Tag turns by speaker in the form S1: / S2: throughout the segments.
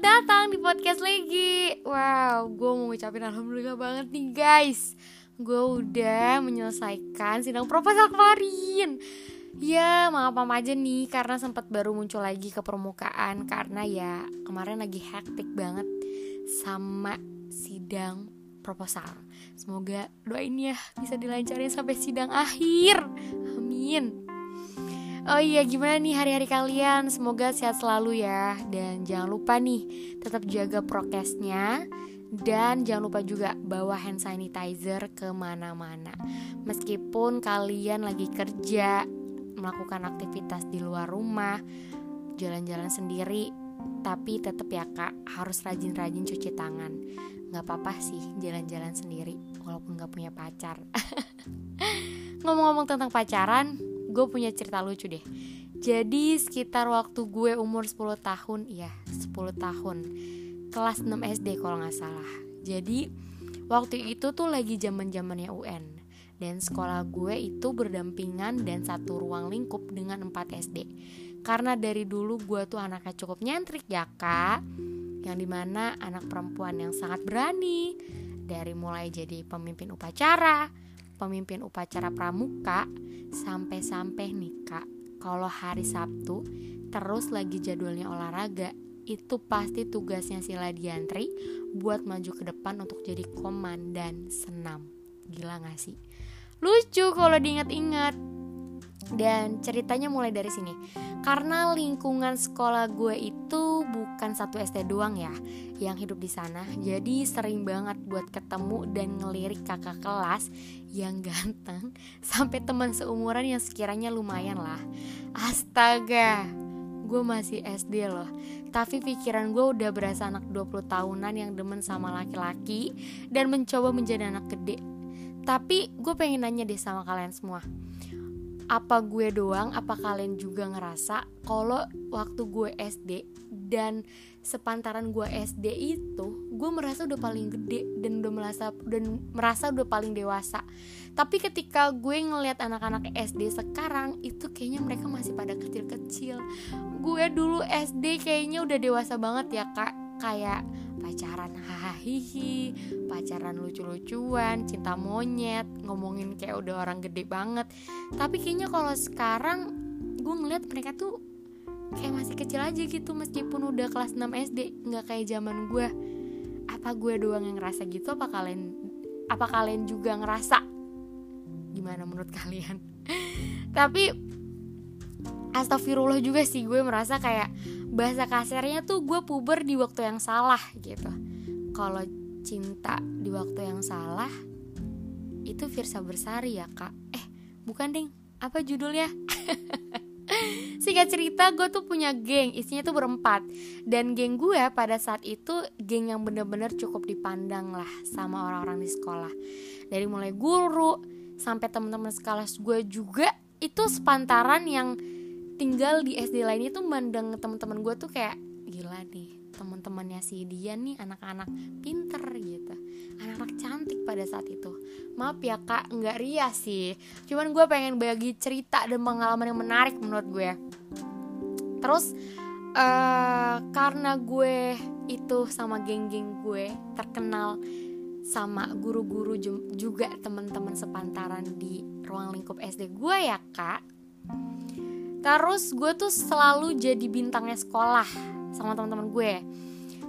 S1: selamat datang di podcast lagi. Wow, gue mau ngucapin alhamdulillah banget nih guys. Gue udah menyelesaikan sidang proposal kemarin. Ya, maaf apa aja nih karena sempat baru muncul lagi ke permukaan. Karena ya kemarin lagi hektik banget sama sidang proposal Semoga doain ya bisa dilancarin sampai sidang akhir. Amin Oh iya gimana nih hari-hari kalian? Semoga sehat selalu ya. Dan jangan lupa nih Tetap jaga prokesnya. Dan jangan lupa juga bawa hand sanitizer ke mana-mana. Meskipun kalian lagi kerja Melakukan aktivitas di luar rumah Jalan-jalan sendiri Tapi tetap ya kak Harus rajin-rajin cuci tangan. Gak apa-apa sih jalan-jalan sendiri Walaupun gak punya pacar. Ngomong-ngomong tentang pacaran gue punya cerita lucu deh. Jadi sekitar waktu gue umur 10 tahun ya 10 tahun. Kelas 6 SD kalau nggak salah. Jadi waktu itu tuh lagi zaman zamannya UN dan sekolah gue itu berdampingan dan satu ruang lingkup dengan 4 SD karena dari dulu gue tuh anaknya cukup nyentrik ya kak. Yang di mana anak perempuan yang sangat berani. Dari mulai jadi pemimpin upacara pemimpin upacara pramuka sampai-sampai nih kak. Kalau hari Sabtu terus lagi jadwalnya olahraga itu pasti tugasnya Sila Diantri buat maju ke depan untuk jadi komandan senam. Gila gak sih? Lucu kalau diingat-ingat dan ceritanya mulai dari sini. Karena lingkungan sekolah gue itu bukan satu SD doang ya yang hidup di sana. Jadi sering banget buat ketemu dan ngelirik kakak kelas yang ganteng sampai teman seumuran yang sekiranya lumayan lah. Astaga gue masih SD loh. Tapi pikiran gue udah berasa anak 20 tahunan yang demen sama laki-laki Dan mencoba menjadi anak gede. Tapi gue pengen nanya deh sama kalian semua apa gue doang apa kalian juga ngerasa kalau waktu gue SD dan sepantaran gue SD itu gue merasa udah paling gede dan udah merasa dan merasa udah paling dewasa. Tapi ketika gue ngelihat anak-anak SD sekarang itu kayaknya mereka masih pada kecil-kecil. Gue dulu SD kayaknya udah dewasa banget ya kak. Kayak pacaran hahihi pacaran lucu-lucuan cinta monyet ngomongin kayak udah orang gede banget. Tapi kayaknya kalau sekarang gue ngeliat mereka tuh kayak masih kecil aja gitu meskipun udah kelas 6 SD nggak kayak zaman gue apa gue doang yang ngerasa gitu? Apa kalian apa kalian juga ngerasa? Gimana menurut kalian? Tapi astagfirullah juga sih gue merasa kayak bahasa kasarnya tuh gue puber di waktu yang salah gitu. Kalau cinta di waktu yang salah itu Firsa Bersari ya kak. Eh bukan ding. Apa judulnya? Singkat cerita gue tuh punya geng Isinya tuh berempat. Dan geng gue pada saat itu Geng yang bener-bener cukup dipandang lah Sama orang-orang di sekolah. Dari mulai guru Sampai teman-teman sekelas gue juga Itu sepantaran yang tinggal di SD lain itu mandang teman-teman gue tuh kayak gila nih teman-temannya si dia nih anak-anak pinter gitu. Anak-anak cantik pada saat itu. Maaf ya kak nggak ria sih. Cuman gue pengen bagi cerita dan pengalaman yang menarik menurut gue terus uh, karena gue itu sama geng-geng gue terkenal sama guru-guru juga teman-teman sepantaran di ruang lingkup SD gue ya kak Terus gue tuh selalu jadi bintangnya sekolah sama teman-teman gue.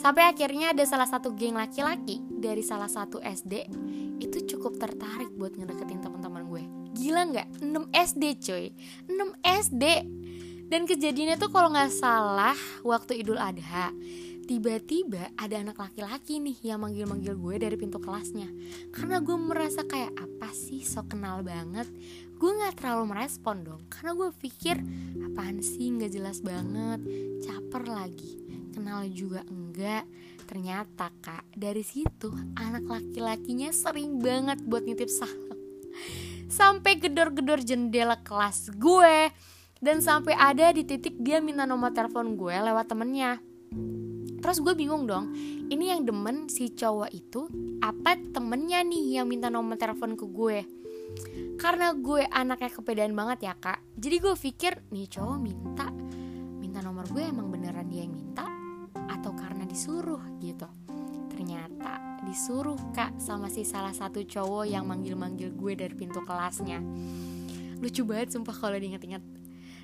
S1: Sampai akhirnya ada salah satu geng laki-laki dari salah satu SD itu cukup tertarik buat ngedeketin teman-teman gue. Gila nggak? 6 SD coy. 6 SD. Dan kejadiannya tuh kalau nggak salah waktu Idul Adha tiba-tiba ada anak laki-laki nih yang manggil-manggil gue dari pintu kelasnya karena gue merasa kayak apa sih so kenal banget gue nggak terlalu merespon dong karena gue pikir apaan sih nggak jelas banget caper lagi kenal juga enggak. Ternyata kak dari situ anak laki-lakinya sering banget buat nitip salam. Sampai gedor-gedor jendela kelas gue dan sampai ada di titik dia minta nomor telepon gue lewat temennya Terus gue bingung dong, ini yang demen si cowok itu apa temennya nih yang minta nomor telepon ke gue? Karena gue anaknya kepedean banget ya kak, jadi gue pikir nih cowok minta minta nomor gue emang beneran dia yang minta? Atau karena disuruh gitu? Ternyata disuruh kak sama si salah satu cowok yang manggil-manggil gue dari pintu kelasnya. Lucu banget sumpah kalau diinget-inget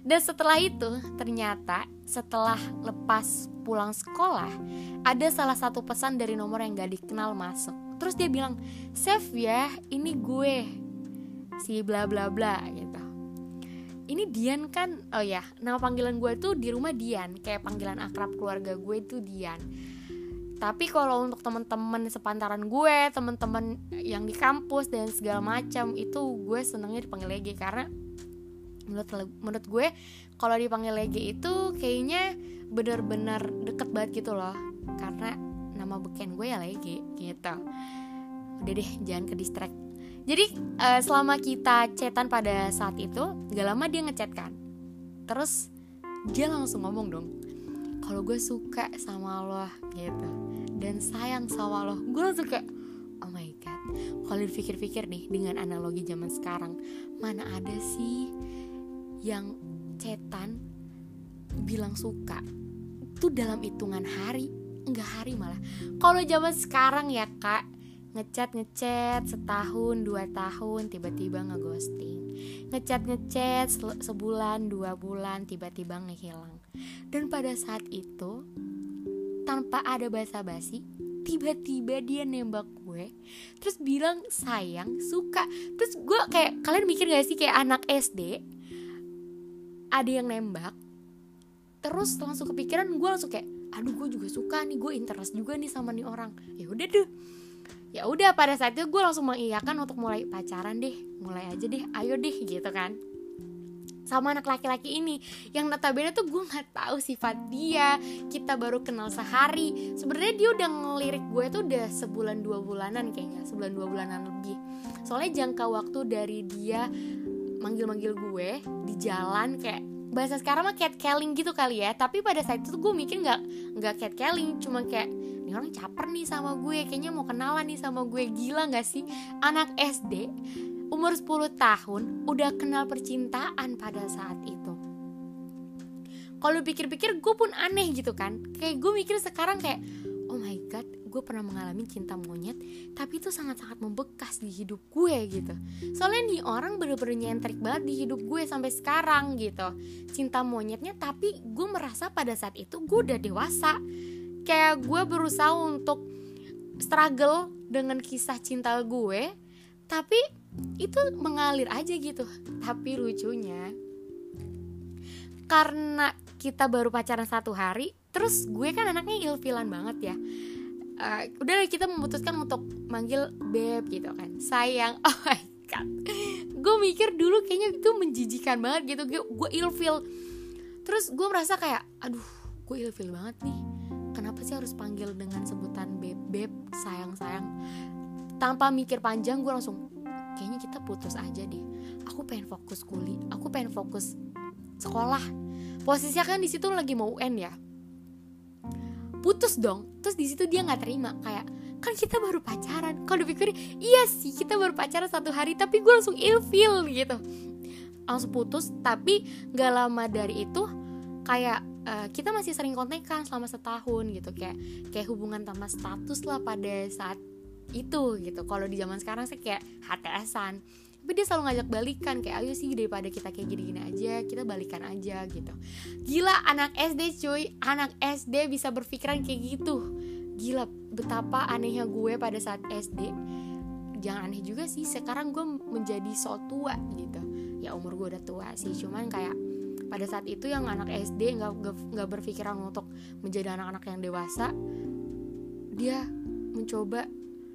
S1: dan setelah itu ternyata setelah lepas pulang sekolah ada salah satu pesan dari nomor yang gak dikenal masuk. Terus dia bilang save ya ini gue. Si bla bla bla gitu. Ini Dian kan? Oh ya nama panggilan gue tuh di rumah Dian. Kayak panggilan akrab keluarga gue itu Dian. Tapi kalau untuk teman-teman sepantaran gue teman-teman yang di kampus dan segala macam itu gue senengnya dipanggil Lege karena menurut menurut gue kalau dipanggil Lege itu kayaknya bener-bener deket banget gitu loh. Karena nama beken gue ya Lege gitu. Udah deh jangan ke distract. Jadi uh, selama kita chatan pada saat itu gak lama dia ngechat kan. Terus dia langsung ngomong dong kalau gue suka sama lo gitu. Dan sayang sama lo. Gue langsung kayak oh my god. Kalau dipikir-pikir nih dengan analogi zaman sekarang mana ada sih yang cetan bilang suka itu dalam hitungan hari enggak hari malah. Kalau zaman sekarang ya kak ngechat ngechat setahun dua tahun tiba-tiba ngeghosting. Ngechat ngechat sebulan dua bulan tiba-tiba ngehilang. Dan pada saat itu tanpa ada basa-basi tiba-tiba dia nembak gue terus bilang sayang suka. Terus gue kayak kalian mikir gak sih kayak anak SD ada yang nembak terus langsung kepikiran gue langsung kayak aduh gue juga suka nih gue interest juga nih sama nih orang. Ya udah deh. Ya udah pada saat itu gue langsung mengiyakan untuk mulai pacaran deh mulai aja deh ayo deh gitu kan. Sama anak laki-laki ini yang notabene tuh gue nggak tahu sifat dia kita baru kenal sehari. Sebenarnya dia udah ngelirik gue tuh udah sebulan dua bulanan kayaknya sebulan dua bulanan lebih. Soalnya jangka waktu dari dia manggil-manggil gue di jalan kayak bahasa sekarang mah catcalling gitu kali ya. Tapi pada saat itu gue mikir nggak nggak catcalling cuma kayak ini orang caper nih sama gue kayaknya mau kenalan nih sama gue. Gila nggak sih? Anak SD umur 10 tahun udah kenal percintaan pada saat itu. Kalau pikir-pikir gue pun aneh gitu kan. Kayak gue mikir sekarang kayak god gue pernah mengalami cinta monyet tapi itu sangat-sangat membekas di hidup gue gitu. Soalnya nih orang bener-bener nyentrik banget di hidup gue sampai sekarang gitu. Cinta monyetnya tapi gue merasa pada saat itu gue udah dewasa. Kayak gue berusaha untuk struggle dengan kisah cinta gue tapi itu mengalir aja gitu. Tapi lucunya karena kita baru pacaran satu hari terus gue kan anaknya ilfilan banget ya uh, udah kita memutuskan untuk manggil beb gitu kan. Sayang. Oh my god. Gue mikir dulu kayaknya itu menjijikan banget gitu. Gue, ilfil terus gue merasa kayak aduh gue ilfil banget nih. Kenapa sih harus panggil dengan sebutan beb? Beb sayang sayang tanpa mikir panjang gue langsung kayaknya kita putus aja deh. Aku pengen fokus kuliah aku pengen fokus sekolah. Posisinya kan di situ lagi mau UN ya putus dong. Terus di situ dia nggak terima kayak kan kita baru pacaran. Kalau dipikir iya sih kita baru pacaran satu hari tapi gue langsung ilfil gitu. Langsung putus tapi gak lama dari itu kayak uh, kita masih sering kontekan selama setahun gitu kayak kayak hubungan tanpa status lah pada saat itu gitu. Kalau di zaman sekarang sih kayak HTSan tapi dia selalu ngajak balikan kayak ayo sih daripada kita kayak gini-gini aja kita balikan aja gitu. Gila anak SD cuy. Anak SD bisa berpikiran kayak gitu. Gila betapa anehnya gue pada saat SD jangan aneh juga sih sekarang gue menjadi so tua gitu. Ya umur gue udah tua sih cuman kayak pada saat itu yang anak SD nggak nggak berpikiran untuk menjadi anak-anak yang dewasa dia mencoba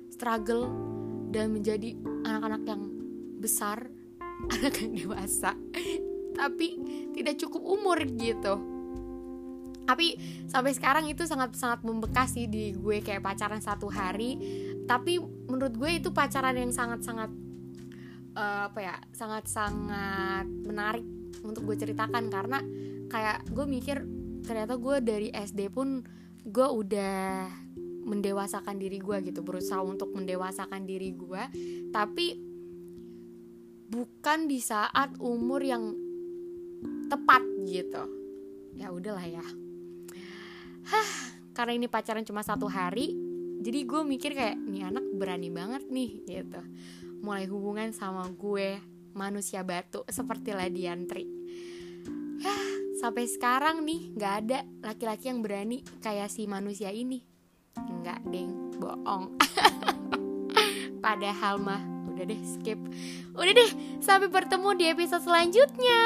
S1: struggle dan menjadi anak-anak yang besar anak yang dewasa tapi tidak cukup umur gitu. Tapi sampai sekarang itu sangat sangat membekas sih di gue kayak pacaran satu hari. Tapi menurut gue itu pacaran yang sangat sangat uh, apa ya sangat sangat menarik untuk gue ceritakan. Karena kayak gue mikir ternyata gue dari SD pun gue udah mendewasakan diri gue gitu. Berusaha untuk mendewasakan diri gue. Tapi bukan di saat umur yang tepat gitu. Ya udahlah ya. Hah, karena ini pacaran cuma satu hari jadi gue mikir kayak nih anak berani banget nih gitu. Mulai hubungan sama gue manusia batu seperti Ladiantri. Ya sampai sekarang nih nggak ada laki-laki yang berani kayak si manusia ini. Nggak deng bohong. Padahal mah udah deh skip. Udah deh sampai bertemu di episode selanjutnya